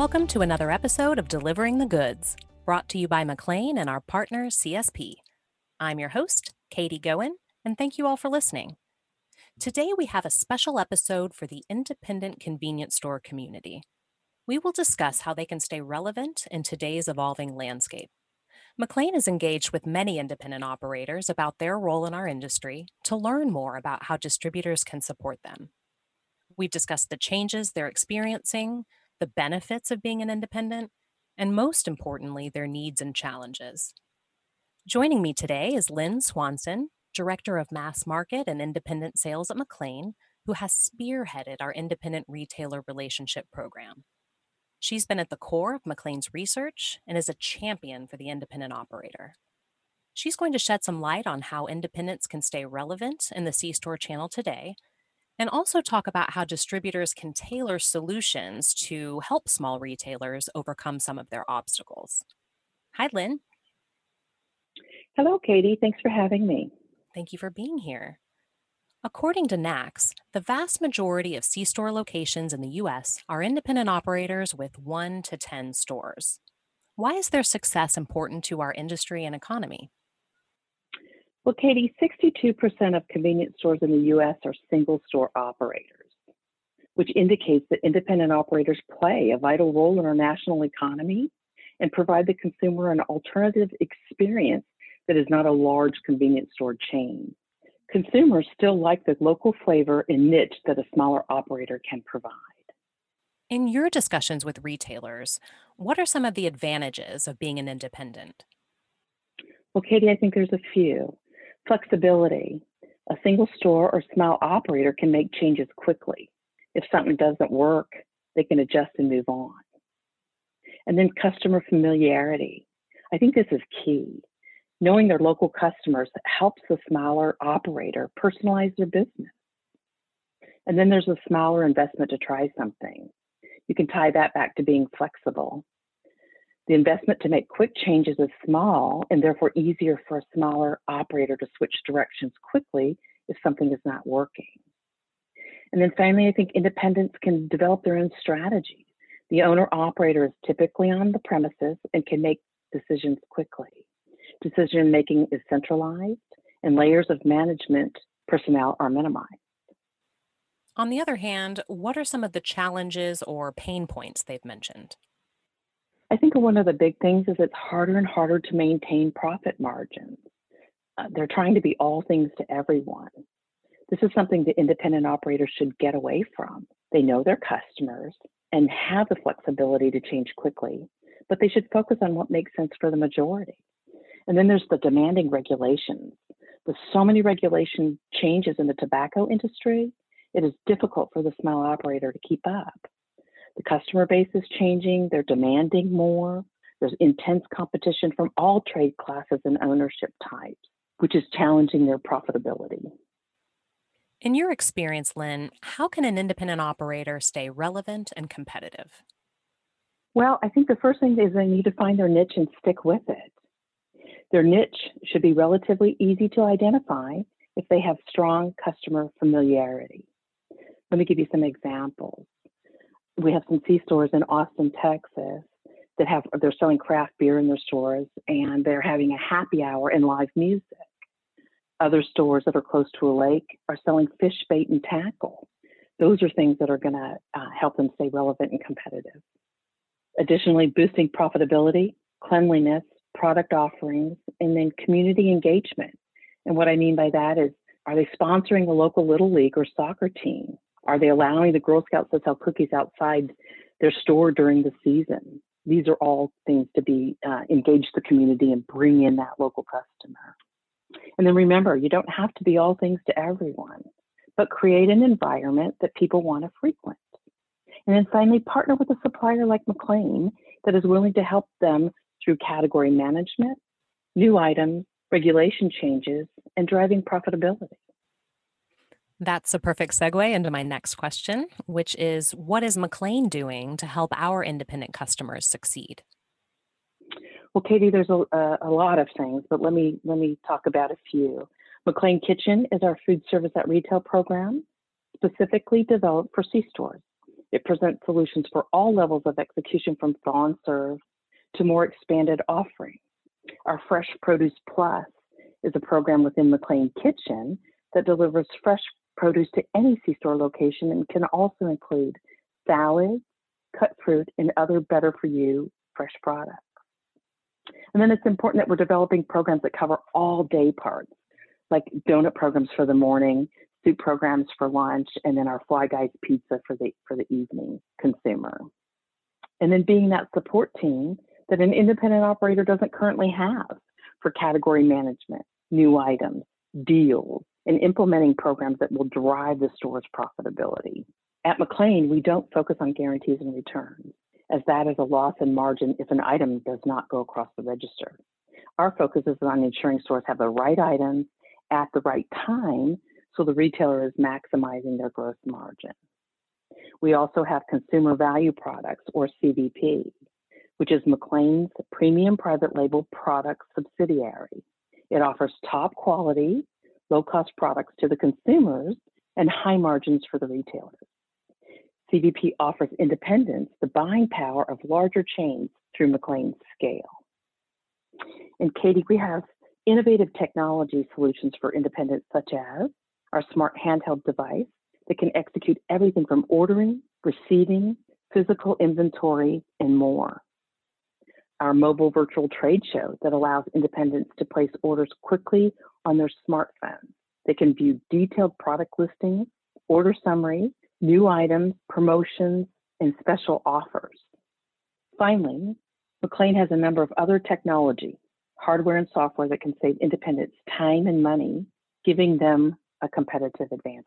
Welcome to another episode of Delivering the Goods, brought to you by McLane and our partner CSP. I'm your host, Katie Goen, and thank you all for listening. Today we have a special episode for the independent convenience store community. We will discuss how they can stay relevant in today's evolving landscape. McLane is engaged with many independent operators about their role in our industry to learn more about how distributors can support them. We've discussed the changes they're experiencing, the benefits of being an independent, and most importantly, their needs and challenges. Joining me today is Lynn Swanson, Director of Mass Market and Independent Sales at McLane, who has spearheaded our independent retailer relationship program. She's been at the core of McLane's research and is a champion for the independent operator. She's going to shed some light on how independents can stay relevant in the C store channel today and also talk about how distributors can tailor solutions to help small retailers overcome some of their obstacles. Hi, Lynn. Hello, Katie. Thanks for having me. Thank you for being here. According to NACS, the vast majority of C store locations in the US are independent operators with 1 to 10 stores. Why is their success important to our industry and economy? Well, Katie, 62% of convenience stores in the US are single store operators, which indicates that independent operators play a vital role in our national economy and provide the consumer an alternative experience that is not a large convenience store chain. Consumers still like the local flavor and niche that a smaller operator can provide. In your discussions with retailers, what are some of the advantages of being an independent? Well, Katie, I think there's a few. Flexibility. A single store or small operator can make changes quickly. If something doesn't work, they can adjust and move on. And then customer familiarity. I think this is key. Knowing their local customers helps the smaller operator personalize their business. And then there's a smaller investment to try something. You can tie that back to being flexible. The investment to make quick changes is small and therefore easier for a smaller operator to switch directions quickly if something is not working. And then finally, I think independents can develop their own strategies. The owner operator is typically on the premises and can make decisions quickly. Decision making is centralized and layers of management personnel are minimized. On the other hand, what are some of the challenges or pain points they've mentioned? I think one of the big things is it's harder and harder to maintain profit margins. Uh, they're trying to be all things to everyone. This is something that independent operators should get away from. They know their customers and have the flexibility to change quickly, but they should focus on what makes sense for the majority. And then there's the demanding regulations. With so many regulation changes in the tobacco industry, it is difficult for the small operator to keep up. The customer base is changing, they're demanding more. There's intense competition from all trade classes and ownership types, which is challenging their profitability. In your experience, Lynn, how can an independent operator stay relevant and competitive? Well, I think the first thing is they need to find their niche and stick with it. Their niche should be relatively easy to identify if they have strong customer familiarity. Let me give you some examples we have some C stores in Austin, Texas that have they're selling craft beer in their stores and they're having a happy hour and live music. Other stores that are close to a lake are selling fish bait and tackle. Those are things that are going to uh, help them stay relevant and competitive. Additionally, boosting profitability, cleanliness, product offerings, and then community engagement. And what I mean by that is, are they sponsoring a local little league or soccer team? Are they allowing the Girl Scouts to sell cookies outside their store during the season? These are all things to be uh, engage the community and bring in that local customer. And then remember, you don't have to be all things to everyone, but create an environment that people want to frequent. And then finally, partner with a supplier like McLane that is willing to help them through category management, new items, regulation changes, and driving profitability. That's a perfect segue into my next question, which is what is McLane doing to help our independent customers succeed? Well, Katie, there's a, a lot of things, but let me let me talk about a few. McLane Kitchen is our food service at retail program, specifically developed for C stores. It presents solutions for all levels of execution from thaw and serve to more expanded offerings. Our Fresh Produce Plus is a program within McLane Kitchen that delivers fresh produce to any C-store location and can also include salads, cut fruit, and other better for you fresh products. And then it's important that we're developing programs that cover all day parts, like donut programs for the morning, soup programs for lunch, and then our Fly Guys pizza for the for the evening consumer. And then being that support team that an independent operator doesn't currently have for category management, new items, deals, and implementing programs that will drive the store's profitability. At McLane, we don't focus on guarantees and returns, as that is a loss in margin if an item does not go across the register. Our focus is on ensuring stores have the right items at the right time so the retailer is maximizing their gross margin. We also have consumer value products or CVP, which is McLane's premium private label product subsidiary. It offers top quality, low cost products to the consumers and high margins for the retailers. CVP offers independents the buying power of larger chains through McLane's scale. And Katie, we have innovative technology solutions for independents such as our smart handheld device that can execute everything from ordering, receiving, physical inventory, and more. Our mobile virtual trade show that allows independents to place orders quickly on their smartphones. They can view detailed product listings, order summaries, new items, promotions, and special offers. Finally, McLane has a number of other technology, hardware and software that can save independents time and money, giving them a competitive advantage.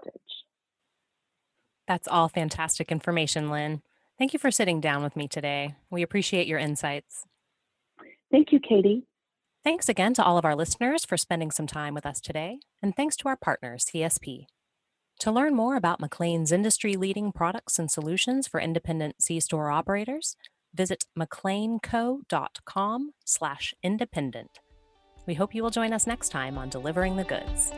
That's all fantastic information, Lynn. Thank you for sitting down with me today. We appreciate your insights. Thank you, Katie. Thanks again to all of our listeners for spending some time with us today, and thanks to our partners, CSP. To learn more about McLane's industry leading products and solutions for independent C-store operators, visit mclaneco.com slash independent. We hope you will join us next time on Delivering the Goods.